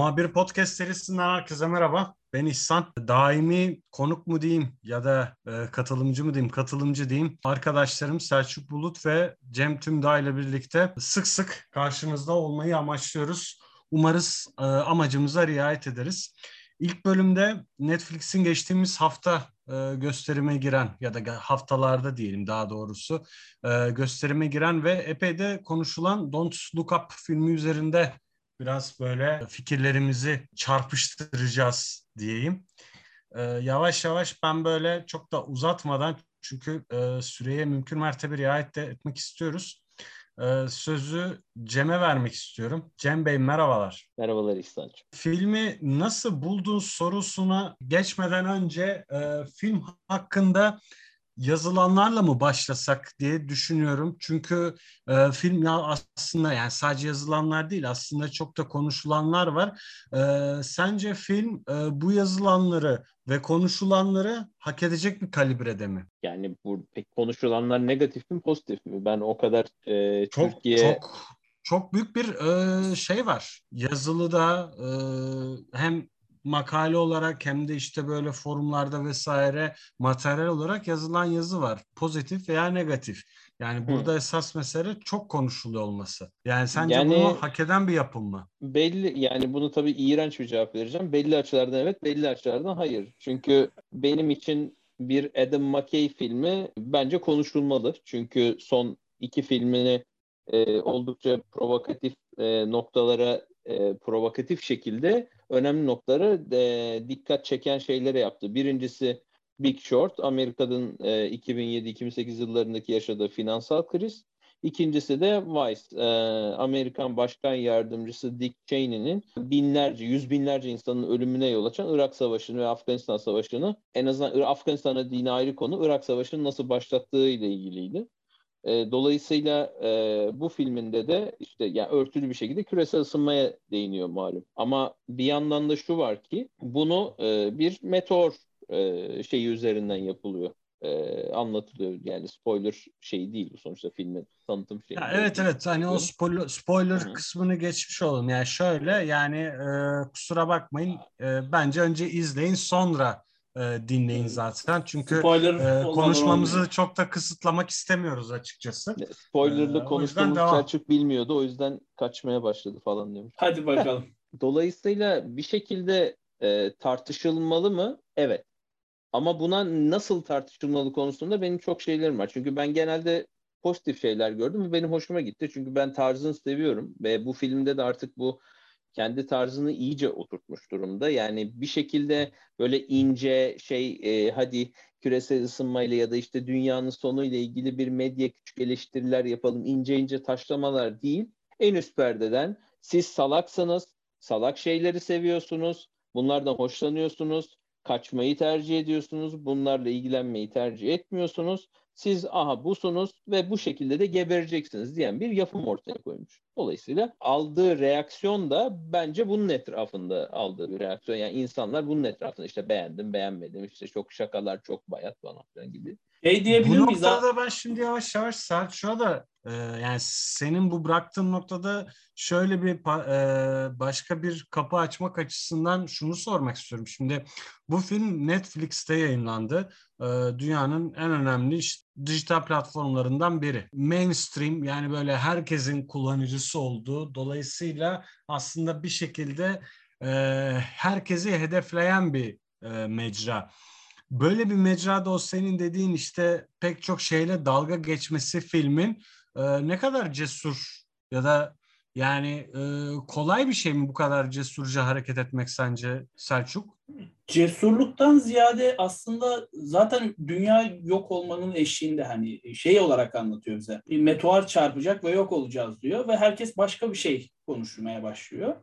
Muhabir Podcast serisinden herkese merhaba. Ben İhsan. Daimi konuk mu diyeyim ya da e, katılımcı mı diyeyim, katılımcı diyeyim. Arkadaşlarım Selçuk Bulut ve Cem Tümdağ ile birlikte sık sık karşınızda olmayı amaçlıyoruz. Umarız e, amacımıza riayet ederiz. İlk bölümde Netflix'in geçtiğimiz hafta e, gösterime giren ya da haftalarda diyelim daha doğrusu e, gösterime giren ve epey de konuşulan Don't Look Up filmi üzerinde biraz böyle fikirlerimizi çarpıştıracağız diyeyim. Ee, yavaş yavaş ben böyle çok da uzatmadan çünkü e, süreye mümkün mertebe riayet de etmek istiyoruz. Ee, sözü Cem'e vermek istiyorum. Cem Bey merhabalar. Merhabalar İhsan'cığım. Filmi nasıl buldun sorusuna geçmeden önce e, film hakkında yazılanlarla mı başlasak diye düşünüyorum. Çünkü e, film ya aslında yani sadece yazılanlar değil aslında çok da konuşulanlar var. E, sence film e, bu yazılanları ve konuşulanları hak edecek bir kalibrede mi? Yani bu pek konuşulanlar negatif mi pozitif mi? Ben o kadar e, çok, Türkiye... Çok çok büyük bir e, şey var. Yazılıda e, hem makale olarak hem de işte böyle forumlarda vesaire materyal olarak yazılan yazı var. Pozitif veya negatif. Yani burada Hı. esas mesele çok konuşuluyor olması. Yani sence yani, bunu hak eden bir yapım mı? Belli yani bunu tabii iğrenç bir cevap vereceğim. Belli açılardan evet, belli açılardan hayır. Çünkü benim için bir Adam McKay filmi bence konuşulmalı. Çünkü son iki filmini e, oldukça provokatif e, noktalara e, provokatif şekilde önemli noktaları e, dikkat çeken şeylere yaptı. Birincisi Big Short, Amerika'nın e, 2007-2008 yıllarındaki yaşadığı finansal kriz. İkincisi de Vice, e, Amerikan Başkan Yardımcısı Dick Cheney'nin binlerce, yüz binlerce insanın ölümüne yol açan Irak Savaşı'nı ve Afganistan Savaşı'nı, en azından Afganistan'a dini ayrı konu, Irak Savaşı'nı nasıl başlattığı ile ilgiliydi. E, dolayısıyla e, bu filminde de işte yani örtülü bir şekilde küresel ısınmaya değiniyor malum. Ama bir yandan da şu var ki bunu e, bir meteor e, şeyi üzerinden yapılıyor. E, anlatılıyor. Yani spoiler şey değil bu sonuçta filmin tanıtım şeyi. evet evet hani o spoiler, spoiler Hı-hı. kısmını geçmiş olalım. Yani şöyle yani e, kusura bakmayın e, bence önce izleyin sonra e, dinleyin zaten. Çünkü e, konuşmamızı olmuyor. çok da kısıtlamak istemiyoruz açıkçası. Spoilerlı ee, konuştuğumuz Selçuk bilmiyordu. O yüzden kaçmaya başladı falan demiş. Hadi bakalım. Dolayısıyla bir şekilde e, tartışılmalı mı? Evet. Ama buna nasıl tartışılmalı konusunda benim çok şeylerim var. Çünkü ben genelde pozitif şeyler gördüm ve benim hoşuma gitti. Çünkü ben tarzını seviyorum ve bu filmde de artık bu kendi tarzını iyice oturtmuş durumda. Yani bir şekilde böyle ince şey e, hadi küresel ısınmayla ya da işte dünyanın sonu ile ilgili bir medya küçük eleştiriler yapalım. ince ince taşlamalar değil. En üst perdeden siz salaksınız, salak şeyleri seviyorsunuz, bunlardan hoşlanıyorsunuz, kaçmayı tercih ediyorsunuz, bunlarla ilgilenmeyi tercih etmiyorsunuz siz aha busunuz ve bu şekilde de gebereceksiniz diyen bir yapım ortaya koymuş. Dolayısıyla aldığı reaksiyon da bence bunun etrafında aldığı bir reaksiyon. Yani insanlar bunun etrafında işte beğendim, beğenmedim, işte çok şakalar, çok bayat falan gibi. Şey diyebilir bu miyiz? Bu noktada ben şimdi yavaş yavaş Selçuk'a da e, yani senin bu bıraktığın noktada şöyle bir e, başka bir kapı açmak açısından şunu sormak istiyorum. Şimdi bu film Netflix'te yayınlandı. E, dünyanın en önemli işte, dijital platformlarından biri. Mainstream yani böyle herkesin kullanıcısı olduğu dolayısıyla aslında bir şekilde e, herkesi hedefleyen bir e, mecra böyle bir mecrada o senin dediğin işte pek çok şeyle dalga geçmesi filmin e, ne kadar cesur ya da yani e, kolay bir şey mi bu kadar cesurca hareket etmek sence Selçuk? Cesurluktan ziyade aslında zaten dünya yok olmanın eşiğinde hani şey olarak anlatıyor bize. Bir meteor çarpacak ve yok olacağız diyor ve herkes başka bir şey konuşmaya başlıyor.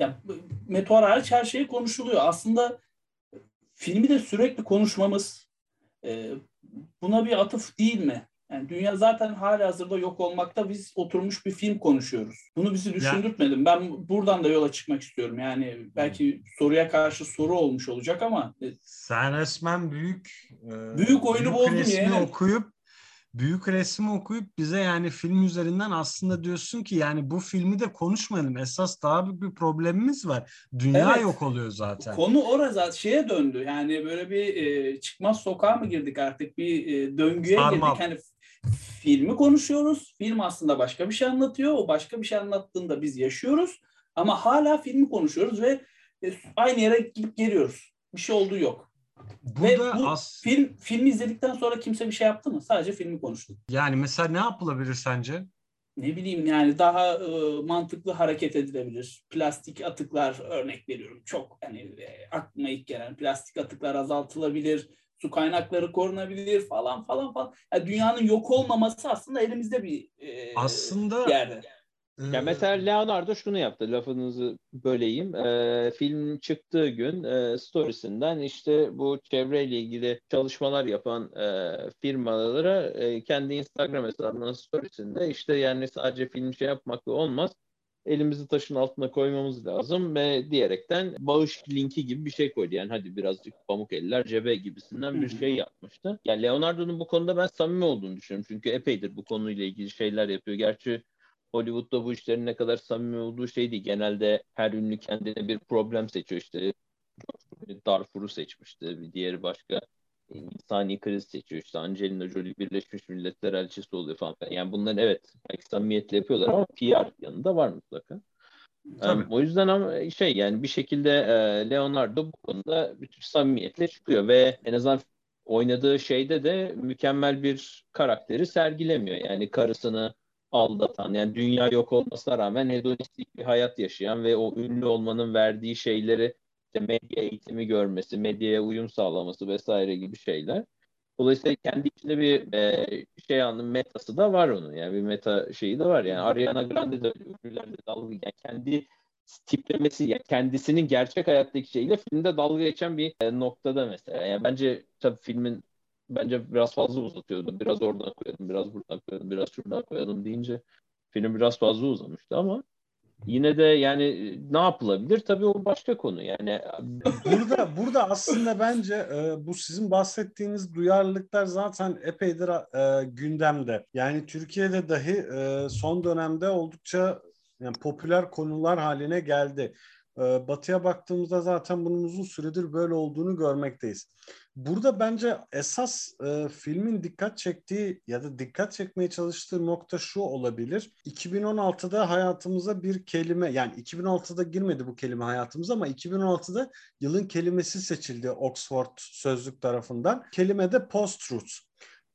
Ya meteor hariç her şey konuşuluyor. Aslında filmi de sürekli konuşmamız e, buna bir atıf değil mi? Yani dünya zaten hala hazırda yok olmakta biz oturmuş bir film konuşuyoruz. Bunu bizi düşündürtmedim. Ben buradan da yola çıkmak istiyorum. Yani belki soruya karşı soru olmuş olacak ama. Sen resmen büyük e, büyük oyunu bozdun yani. okuyup büyük resmi okuyup bize yani film üzerinden aslında diyorsun ki yani bu filmi de konuşmayalım. Esas daha büyük bir problemimiz var. Dünya Evet. yok oluyor zaten. Konu orada şeye döndü. Yani böyle bir e, çıkmaz sokağa mı girdik artık? Bir e, döngüye Sarmal. girdik. Hani filmi konuşuyoruz. Film aslında başka bir şey anlatıyor. O başka bir şey anlattığında biz yaşıyoruz. Ama hala filmi konuşuyoruz ve e, aynı yere gidip geliyoruz. Bir şey olduğu yok. Ve Burada bu as film filmi izledikten sonra kimse bir şey yaptı mı? Sadece filmi konuştuk. yani mesela ne yapılabilir sence? ne bileyim yani daha e, mantıklı hareket edilebilir. Plastik atıklar örnek veriyorum. Çok hani e, aklıma ilk gelen plastik atıklar azaltılabilir. Su kaynakları korunabilir falan falan falan. Yani dünyanın yok olmaması aslında elimizde bir e, Aslında yerde. Ya e, mesela Leonardo şunu yaptı, lafınızı böleyim. Ee, film çıktığı gün e, storiesinden işte bu çevreyle ilgili çalışmalar yapan e, firmalara e, kendi Instagram hesabından storiesinde işte yani sadece film şey yapmakla olmaz. Elimizi taşın altına koymamız lazım ve diyerekten bağış linki gibi bir şey koydu. Yani hadi birazcık pamuk eller cebe gibisinden bir şey yapmıştı. Yani Leonardo'nun bu konuda ben samimi olduğunu düşünüyorum. Çünkü epeydir bu konuyla ilgili şeyler yapıyor. Gerçi Hollywood'da bu işlerin ne kadar samimi olduğu şey değil. Genelde her ünlü kendine bir problem seçiyor. İşte Darfur'u seçmişti. Bir diğeri başka insani kriz seçiyor. İşte Angelina Jolie Birleşmiş Milletler elçisi oluyor falan. Yani bunları evet belki samimiyetle yapıyorlar ama PR yanında var mutlaka. Tabii. Um, o yüzden ama şey yani bir şekilde e, Leonardo bu konuda bir tür samimiyetle çıkıyor ve en azından oynadığı şeyde de mükemmel bir karakteri sergilemiyor. Yani karısını aldatan yani dünya yok olmasına rağmen hedonistik bir hayat yaşayan ve o ünlü olmanın verdiği şeyleri işte medya eğitimi görmesi, medyaya uyum sağlaması vesaire gibi şeyler. Dolayısıyla kendi içinde bir e, şey anlamı metası da var onun. Yani bir meta şeyi de var. Yani Ariana Grande de öyle. Ünlülerle dalga yani kendi tiplemesi yani kendisinin gerçek hayattaki şeyiyle filmde dalga geçen bir e, noktada mesela. Yani bence tabii filmin bence biraz fazla uzatıyordu. Biraz oradan koyalım, biraz buradan koyalım, biraz şuradan koyalım deyince film biraz fazla uzamıştı ama yine de yani e, ne yapılabilir? Tabii o başka konu. Yani burada burada aslında bence e, bu sizin bahsettiğiniz duyarlılıklar zaten epeydir e, gündemde. Yani Türkiye'de dahi e, son dönemde oldukça yani popüler konular haline geldi. E, batı'ya baktığımızda zaten bunun uzun süredir böyle olduğunu görmekteyiz. Burada bence esas e, filmin dikkat çektiği ya da dikkat çekmeye çalıştığı nokta şu olabilir. 2016'da hayatımıza bir kelime yani 2016'da girmedi bu kelime hayatımıza ama 2016'da yılın kelimesi seçildi Oxford Sözlük tarafından. Kelime de post-truth.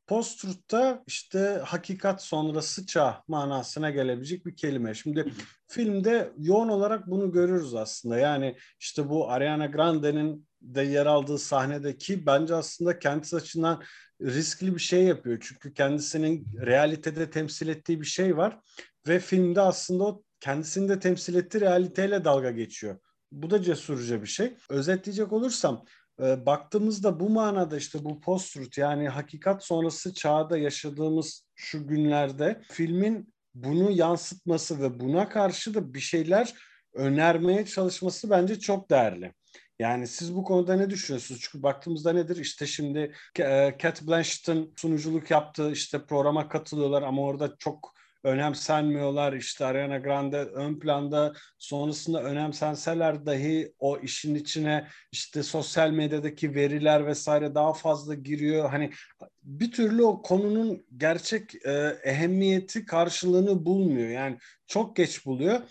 Post-truth'ta işte hakikat sonrası çağ manasına gelebilecek bir kelime. Şimdi filmde yoğun olarak bunu görürüz aslında. Yani işte bu Ariana Grande'nin de yer aldığı sahnedeki bence aslında kendisi açısından riskli bir şey yapıyor. Çünkü kendisinin realitede temsil ettiği bir şey var ve filmde aslında o kendisini de temsil ettiği realiteyle dalga geçiyor. Bu da cesurca bir şey. Özetleyecek olursam e, baktığımızda bu manada işte bu post-truth yani hakikat sonrası çağda yaşadığımız şu günlerde filmin bunu yansıtması ve buna karşı da bir şeyler önermeye çalışması bence çok değerli. Yani siz bu konuda ne düşünüyorsunuz? Çünkü baktığımızda nedir? İşte şimdi Cat Blanchett'ın sunuculuk yaptığı işte programa katılıyorlar ama orada çok önemsenmiyorlar. İşte Ariana Grande ön planda sonrasında önemsenseler dahi o işin içine işte sosyal medyadaki veriler vesaire daha fazla giriyor. Hani bir türlü o konunun gerçek e, ehemmiyeti karşılığını bulmuyor. Yani çok geç buluyor.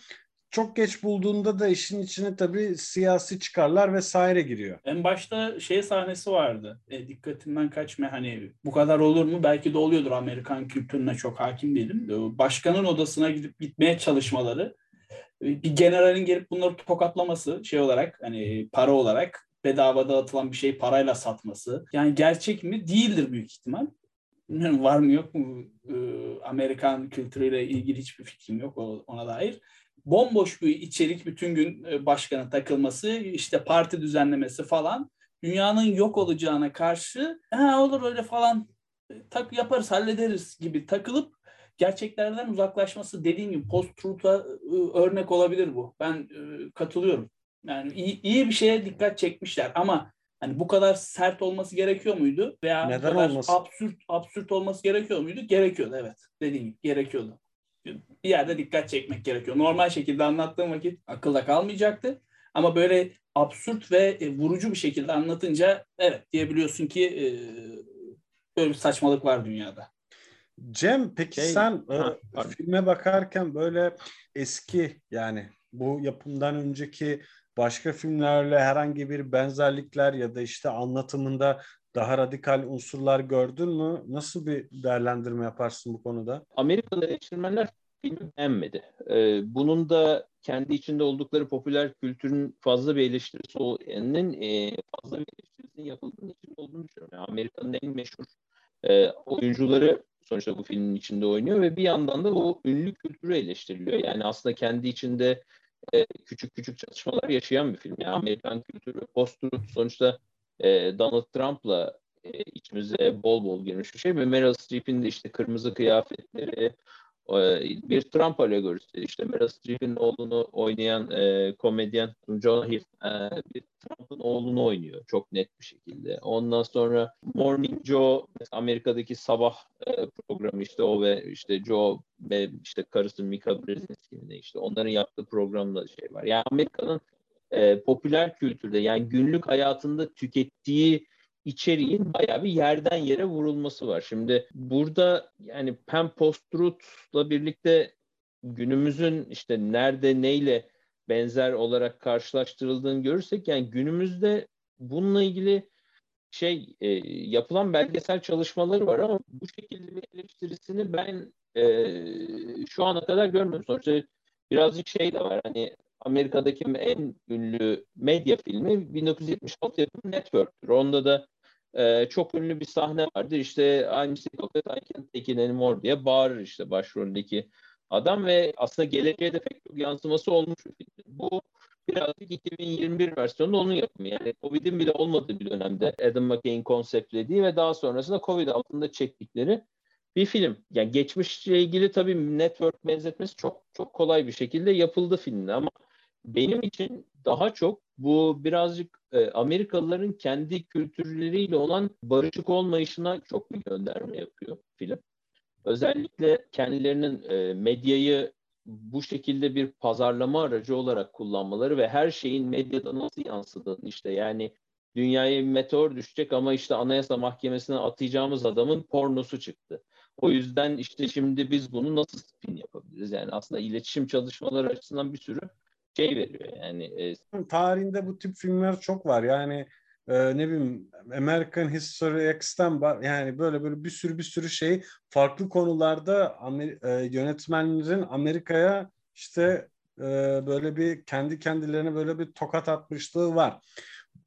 Çok geç bulduğunda da işin içine tabii siyasi çıkarlar vesaire giriyor. En başta şey sahnesi vardı. E, dikkatimden kaçma hani bu kadar olur mu? Belki de oluyordur. Amerikan kültürüne çok hakim değilim. E, Başkanın odasına gidip gitmeye çalışmaları. E, Bir generalin gelip bunları tokatlaması şey olarak hani para olarak bedava dağıtılan bir şey parayla satması. Yani gerçek mi? Değildir büyük ihtimal. Var mı yok mu? E, Amerikan kültürüyle ilgili hiçbir fikrim yok ona dair bomboş bir içerik bütün gün e, başkanın takılması, işte parti düzenlemesi falan dünyanın yok olacağına karşı ha olur öyle falan e, tak yaparız hallederiz gibi takılıp gerçeklerden uzaklaşması dediğim gibi post-truth'a e, örnek olabilir bu. Ben katılıyorum. Yani iyi, iyi bir şeye dikkat çekmişler ama Hani bu kadar sert olması gerekiyor muydu? Veya Neden bu kadar olmasın? absürt absürt olması gerekiyor muydu? Gerekiyordu evet. Dediğim gibi gerekiyordu. Bir yerde dikkat çekmek gerekiyor. Normal şekilde anlattığım vakit akılda kalmayacaktı. Ama böyle absürt ve e, vurucu bir şekilde anlatınca evet diyebiliyorsun ki e, böyle bir saçmalık var dünyada. Cem peki Şey- sen e, Ha, pardon. filme bakarken böyle eski yani bu yapımdan önceki başka filmlerle herhangi bir benzerlikler ya da işte anlatımında daha radikal unsurlar gördün mü? Nasıl bir değerlendirme yaparsın bu konuda? Amerikalı eleştirmenler filmi beğenmedi. Ee, bunun da kendi içinde oldukları popüler kültürün fazla bir eleştirisi olduğunun e, fazla bir eleştirisinin yapıldığının için olduğunu düşünüyorum. Yani Amerika'nın en meşhur e, oyuncuları sonuçta bu filmin içinde oynuyor ve bir yandan da o ünlü kültürü eleştiriliyor. Yani aslında kendi içinde e, küçük küçük çatışmalar yaşayan bir film. Yani Amerikan kültürü, post sonuçta e, Donald Trump'la e, içimize bol bol girmiş bir şey ve Meryl Streep'in de işte kırmızı kıyafetleri, e, bir Trump alegorisi. İşte Meryl Streep'in oğlunu oynayan e, komedyen Jonah Hill e, bir Trump'ın oğlunu oynuyor çok net bir şekilde. Ondan sonra Morning Joe Amerika'daki sabah e, programı işte o ve işte Joe ve işte karısı Mika Brzezinski'nin işte onların yaptığı programda şey var. Yani Amerika'nın e, popüler kültürde yani günlük hayatında tükettiği içeriğin bayağı bir yerden yere vurulması var. Şimdi burada yani hem post-truth'la birlikte günümüzün işte nerede neyle benzer olarak karşılaştırıldığını görürsek yani günümüzde bununla ilgili şey e, yapılan belgesel çalışmaları var ama bu şekilde bir eleştirisini ben e, şu ana kadar görmedim. Sonuçta birazcık şey de var hani Amerika'daki en ünlü medya filmi 1976 yapımı Network'tür. Onda da e, çok ünlü bir sahne vardır. İşte I'm sick of it, I can't take it anymore diye bağırır işte başroldeki adam ve aslında geleceğe de pek çok yansıması olmuş. Bu birazcık 2021 versiyonu onun yapımı. Yani Covid'in bile olmadığı bir dönemde Adam McKay'in konseptlediği ve daha sonrasında Covid altında çektikleri bir film. Yani geçmişle ilgili tabii network benzetmesi çok çok kolay bir şekilde yapıldı filmde ama benim için daha çok bu birazcık e, Amerikalıların kendi kültürleriyle olan barışık olmayışına çok bir gönderme yapıyor film. Özellikle kendilerinin e, medyayı bu şekilde bir pazarlama aracı olarak kullanmaları ve her şeyin medyada nasıl yansıdığını işte yani dünyaya bir meteor düşecek ama işte Anayasa Mahkemesi'ne atayacağımız adamın pornosu çıktı. O yüzden işte şimdi biz bunu nasıl spin yapabiliriz? Yani aslında iletişim çalışmaları açısından bir sürü şey veriyor. Yani e, Tarihinde bu tip filmler çok var. Yani e, ne bileyim American History X'ten yani böyle böyle bir sürü bir sürü şey farklı konularda Amer- e, yönetmenlerin Amerika'ya işte e, böyle bir kendi kendilerine böyle bir tokat atmışlığı var.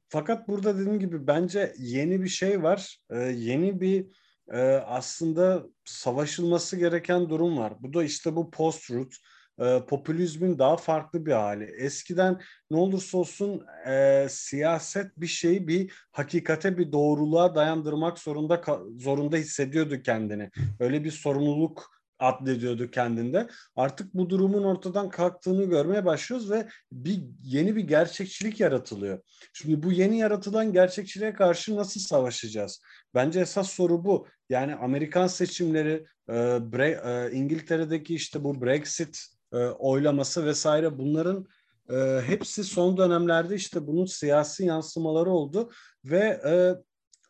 Fakat burada dediğim gibi bence yeni bir şey var. E, yeni bir e, aslında savaşılması gereken durum var. Bu da işte bu post-truth e, popülizmin daha farklı bir hali. Eskiden ne olursa olsun e, siyaset bir şeyi bir hakikate bir doğruluğa dayandırmak zorunda zorunda hissediyordu kendini. Öyle bir sorumluluk addediyordu kendinde. Artık bu durumun ortadan kalktığını görmeye başlıyoruz ve bir yeni bir gerçekçilik yaratılıyor. Şimdi bu yeni yaratılan gerçekçiliğe karşı nasıl savaşacağız? Bence esas soru bu. Yani Amerikan seçimleri, e, Bre- e, İngiltere'deki işte bu Brexit e, oylaması vesaire bunların e, hepsi son dönemlerde işte bunun siyasi yansımaları oldu ve e,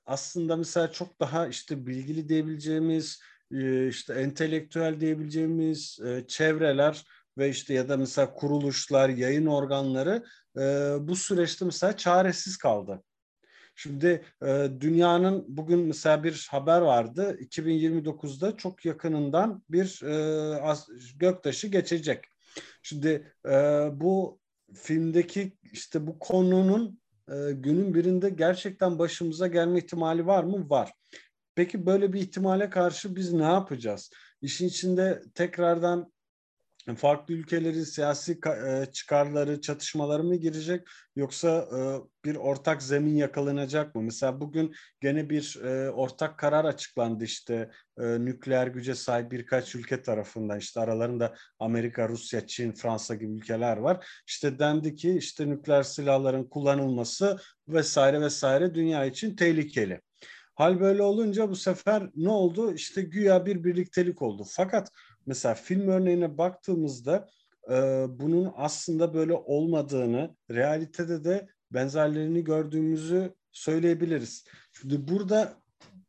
aslında mesela çok daha işte bilgili diyebileceğimiz e, işte entelektüel diyebileceğimiz e, çevreler ve işte ya da mesela kuruluşlar, yayın organları e, bu süreçte mesela çaresiz kaldı. Şimdi e, dünyanın bugün mesela bir haber vardı. 2029'da çok yakınından bir e, göktaşı geçecek. Şimdi e, bu filmdeki işte bu konunun e, günün birinde gerçekten başımıza gelme ihtimali var mı? Var. Peki böyle bir ihtimale karşı biz ne yapacağız? İşin içinde tekrardan farklı ülkelerin siyasi e, çıkarları, çatışmaları mı girecek yoksa e, bir ortak zemin yakalanacak mı? Mesela bugün gene bir e, ortak karar açıklandı işte nükleer güce sahip birkaç ülke tarafından işte aralarında Amerika, Rusya, Çin, Fransa gibi ülkeler var. İşte dendi ki işte nükleer silahların kullanılması vesaire vesaire dünya için tehlikeli. Hal böyle olunca bu sefer ne oldu? İşte güya bir birliktelik oldu. Fakat mesela film örneğine baktığımızda e, bunun aslında böyle olmadığını, realitede de benzerlerini gördüğümüzü söyleyebiliriz. Şimdi burada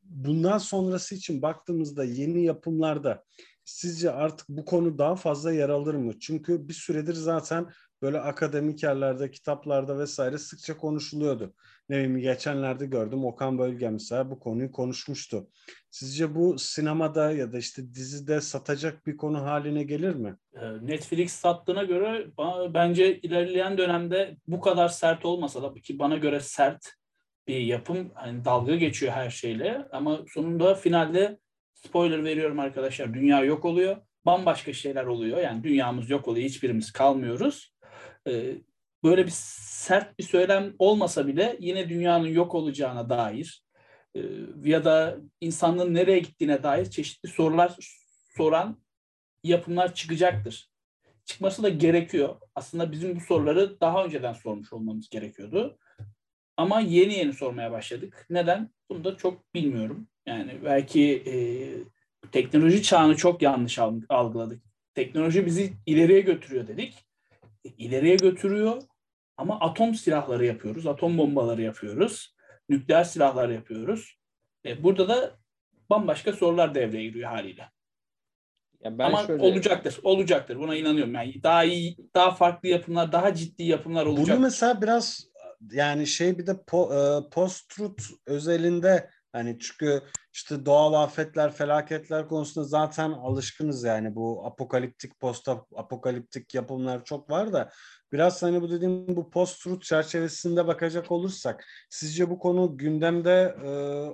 bundan sonrası için baktığımızda yeni yapımlarda sizce artık bu konu daha fazla yer alır mı? Çünkü bir süredir zaten böyle akademik yerlerde, kitaplarda vesaire sıkça konuşuluyordu. Ne bileyim geçenlerde gördüm Okan Bölge mesela bu konuyu konuşmuştu. Sizce bu sinemada ya da işte dizide satacak bir konu haline gelir mi? Ee, Netflix sattığına göre bence ilerleyen dönemde bu kadar sert olmasa da ki bana göre sert bir yapım hani dalga geçiyor her şeyle ama sonunda finalde spoiler veriyorum arkadaşlar dünya yok oluyor bambaşka şeyler oluyor yani dünyamız yok oluyor hiçbirimiz kalmıyoruz ee, böyle bir sert bir söylem olmasa bile yine dünyanın yok olacağına dair e, ya da insanlığın nereye gittiğine dair çeşitli sorular soran yapımlar çıkacaktır. Çıkması da gerekiyor. Aslında bizim bu soruları daha önceden sormuş olmamız gerekiyordu. Ama yeni yeni sormaya başladık. Neden? Bunu da çok bilmiyorum. Yani belki e, teknoloji çağını çok yanlış algıladık. Teknoloji bizi ileriye götürüyor dedik. E, ileriye götürüyor ama atom silahları yapıyoruz, atom bombaları yapıyoruz, nükleer silahlar yapıyoruz. E, burada da bambaşka sorular devreye giriyor haliyle. Ya ben Ama şöyle... olacaktır, olacaktır. Buna inanıyorum. Yani daha iyi, daha farklı yapımlar, daha ciddi yapımlar olacak. Bunu mesela biraz yani şey bir de po, e, post-truth özelinde hani çünkü işte doğal afetler, felaketler konusunda zaten alışkınız yani bu apokaliptik, post apokaliptik yapımlar çok var da biraz hani bu dediğim bu post-truth çerçevesinde bakacak olursak sizce bu konu gündemde e,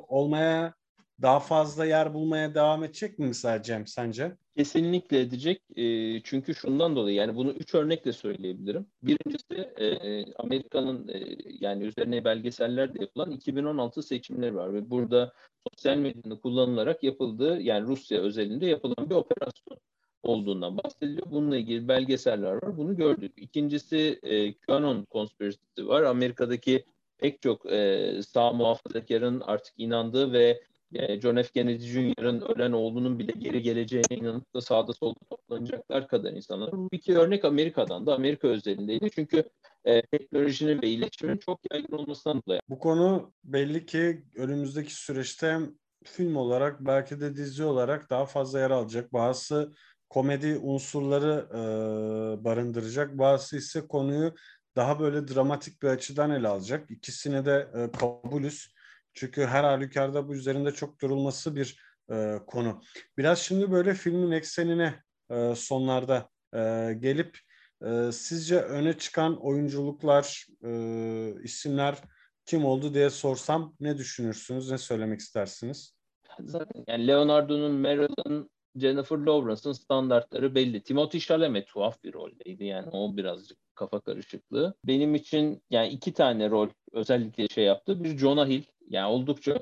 olmaya daha fazla yer bulmaya devam edecek mi mesela Cem sence? Kesinlikle edecek. E, çünkü şundan dolayı yani bunu üç örnekle söyleyebilirim. Birincisi e, Amerika'nın e, yani üzerine belgeseller de yapılan 2016 seçimleri var ve burada sosyal medyanın kullanılarak yapıldığı yani Rusya özelinde yapılan bir operasyon olduğundan bahsediliyor. Bununla ilgili belgeseller var. Bunu gördük. İkincisi e, QAnon konspirasisi var. Amerika'daki pek çok e, sağ muhafazakarın artık inandığı ve e, John F. Kennedy Jr.'ın ölen oğlunun bile geri geleceğine inanıp da sağda solda toplanacaklar kadar insanlar. Bu iki örnek Amerika'dan da Amerika özelindeydi. Çünkü e, teknolojinin ve iletişimin çok yaygın olmasından dolayı. Bu konu belli ki önümüzdeki süreçte film olarak belki de dizi olarak daha fazla yer alacak. Bazı komedi unsurları e, barındıracak. Bazı ise konuyu daha böyle dramatik bir açıdan ele alacak. İkisine de e, kabulüz. Çünkü her halükarda bu üzerinde çok durulması bir e, konu. Biraz şimdi böyle filmin eksenine e, sonlarda e, gelip e, sizce öne çıkan oyunculuklar, e, isimler kim oldu diye sorsam ne düşünürsünüz, ne söylemek istersiniz? Zaten yani Leonardo'nun, Meryl'ın, Jennifer Lawrence'ın standartları belli. Timothy Chalamet tuhaf bir roldeydi yani o birazcık kafa karışıklığı. Benim için yani iki tane rol özellikle şey yaptı. Bir Jonah Hill yani oldukça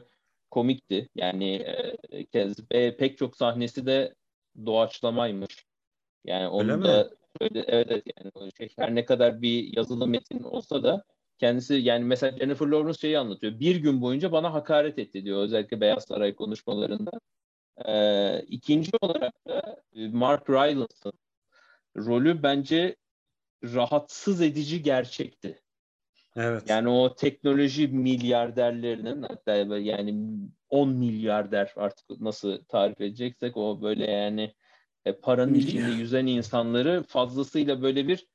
komikti. Yani e, kez ve pek çok sahnesi de doğaçlamaymış. Yani onu Öyle da öyle, evet, evet yani şey, her ne kadar bir yazılı metin olsa da kendisi yani mesela Jennifer Lawrence şeyi anlatıyor. Bir gün boyunca bana hakaret etti diyor özellikle Beyaz Saray konuşmalarında. Ee, ikinci olarak da e, Mark Rylance'ın rolü bence rahatsız edici gerçekti. Evet. Yani o teknoloji milyarderlerinin hatta yani 10 milyarder artık nasıl tarif edeceksek o böyle yani e, paranın içinde yüzen insanları fazlasıyla böyle bir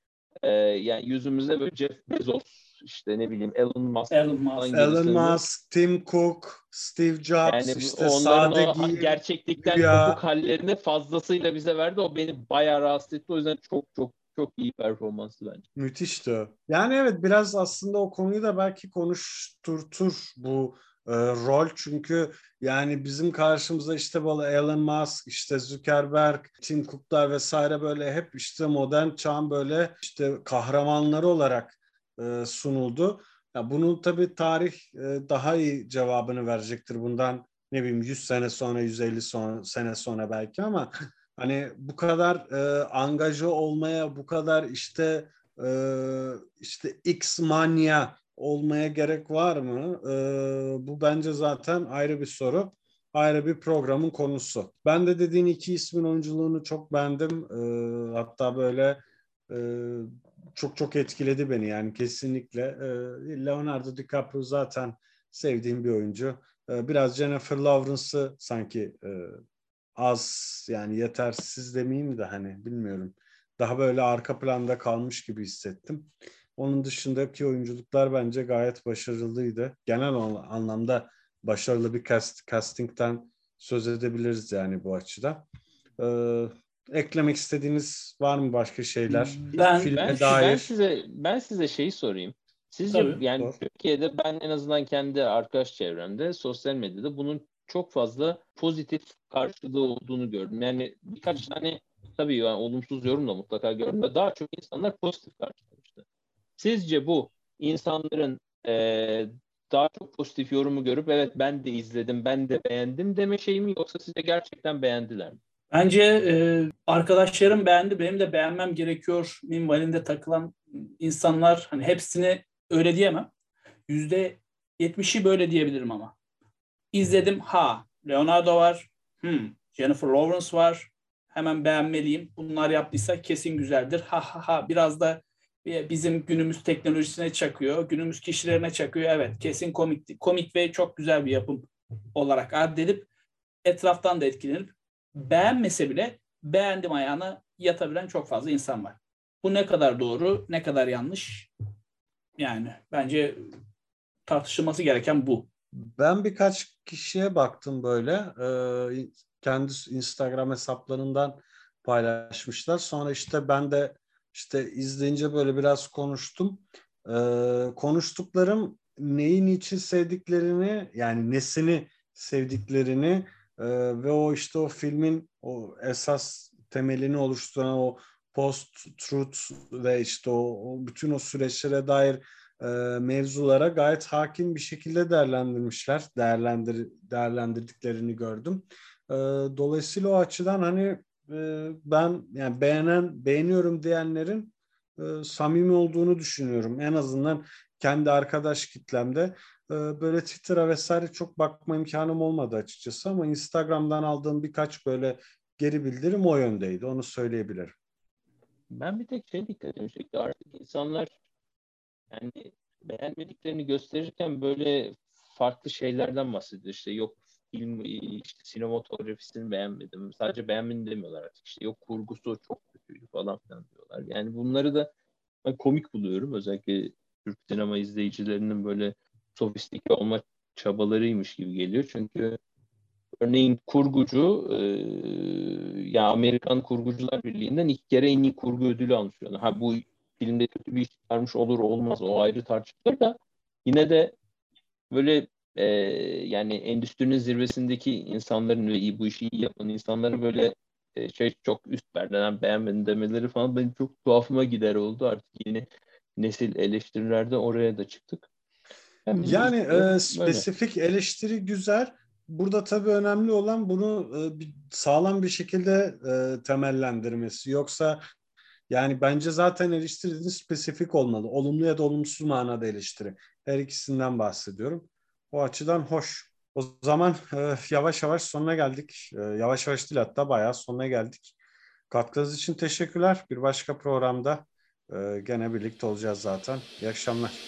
e, yani yüzümüze böyle Jeff Bezos işte ne bileyim Elon Musk Elon Musk, Elon Musk Tim Cook, Steve Jobs yani işte sadegi o gerçeklikten ya. kopuk hallerini fazlasıyla bize verdi. O beni bayağı rahatsız etti. O yüzden çok çok çok iyi performansı bence. Müthişti. Yani evet biraz aslında o konuyu da belki konuşturtur bu e, rol çünkü yani bizim karşımıza işte böyle Elon Musk, işte Zuckerberg, Tim Cook'lar vesaire böyle hep işte modern çağın böyle işte kahramanları olarak e, sunuldu. Ya bunun tabii tarih e, daha iyi cevabını verecektir bundan ne bileyim 100 sene sonra 150 son, sene sonra belki ama hani bu kadar e, angaja olmaya bu kadar işte e, işte X manya olmaya gerek var mı? E, bu bence zaten ayrı bir soru. Ayrı bir programın konusu. Ben de dediğin iki ismin oyunculuğunu çok beğendim. E, hatta böyle e, çok çok etkiledi beni yani kesinlikle. E, Leonardo DiCaprio zaten sevdiğim bir oyuncu. E, biraz Jennifer Lawrence'ı sanki e, az yani yetersiz demeyeyim de hani bilmiyorum. Daha böyle arka planda kalmış gibi hissettim. Onun dışındaki oyunculuklar bence gayet başarılıydı. Genel anlamda başarılı bir cast, castingten söz edebiliriz yani bu açıda. Ee, eklemek istediğiniz var mı başka şeyler? Ben, Filme ben, dair. ben size ben size şeyi sorayım. Sizce Tabii, yani doğru. Türkiye'de ben en azından kendi arkadaş çevremde sosyal medyada bunun çok fazla pozitif karşılığı olduğunu gördüm. Yani birkaç tane tabii yani olumsuz yorum da mutlaka gördüm de daha çok insanlar pozitif karşılamıştı. Sizce bu insanların e, daha çok pozitif yorumu görüp evet ben de izledim, ben de beğendim deme şey mi yoksa size gerçekten beğendiler mi? Bence e, arkadaşlarım beğendi, benim de beğenmem gerekiyor minvalinde takılan insanlar hani hepsini öyle diyemem. Yüzde yetmişi böyle diyebilirim ama. İzledim ha Leonardo var, hmm, Jennifer Lawrence var, hemen beğenmeliyim. Bunlar yaptıysa kesin güzeldir. Ha ha ha biraz da bizim günümüz teknolojisine çakıyor, günümüz kişilerine çakıyor. Evet kesin komik, komik ve çok güzel bir yapım olarak addedip etraftan da etkilenip beğenmese bile beğendim ayağına yatabilen çok fazla insan var. Bu ne kadar doğru, ne kadar yanlış? Yani bence tartışılması gereken bu. Ben birkaç kişiye baktım böyle. Ee, kendi Instagram hesaplarından paylaşmışlar. Sonra işte ben de işte izleyince böyle biraz konuştum. Ee, konuştuklarım neyin için sevdiklerini yani nesini sevdiklerini e, ve o işte o filmin o esas temelini oluşturan o post-truth ve işte o, o bütün o süreçlere dair e, mevzulara gayet hakim bir şekilde değerlendirmişler. Değerlendir, değerlendirdiklerini gördüm. E, dolayısıyla o açıdan hani e, ben yani beğenen beğeniyorum diyenlerin e, samimi olduğunu düşünüyorum. En azından kendi arkadaş kitlemde e, böyle Twitter'a vesaire çok bakma imkanım olmadı açıkçası ama Instagram'dan aldığım birkaç böyle geri bildirim o yöndeydi. Onu söyleyebilirim. Ben bir tek şey dikkat ediyorum. Artık insanlar yani beğenmediklerini gösterirken böyle farklı şeylerden bahsediyor. İşte yok film işte sinematografisini beğenmedim. Sadece beğenmedim demiyorlar artık. İşte yok kurgusu çok kötüydü falan filan diyorlar. Yani bunları da ben komik buluyorum. Özellikle Türk sinema izleyicilerinin böyle sofistike olma çabalarıymış gibi geliyor. Çünkü örneğin kurgucu e, ya Amerikan Kurgucular Birliği'nden ilk kere en iyi kurgu ödülü almış. Yani, ha bu filmde kötü bir iş çıkarmış olur olmaz o ayrı tartışılır da yine de böyle e, yani endüstrinin zirvesindeki insanların ve iyi bu işi iyi yapan insanların böyle e, şey çok üst perdeden beğenmedim demeleri falan benim çok tuhafıma gider oldu artık yeni nesil eleştirilerde oraya da çıktık. Yani, yani e, spesifik eleştiri güzel. Burada tabii önemli olan bunu e, sağlam bir şekilde e, temellendirmesi. Yoksa yani bence zaten eleştiri spesifik olmalı. Olumlu ya da olumsuz manada eleştiri. Her ikisinden bahsediyorum. O açıdan hoş. O zaman e, yavaş yavaş sonuna geldik. E, yavaş yavaş değil hatta bayağı sonuna geldik. Katkınız için teşekkürler. Bir başka programda e, gene birlikte olacağız zaten. İyi akşamlar.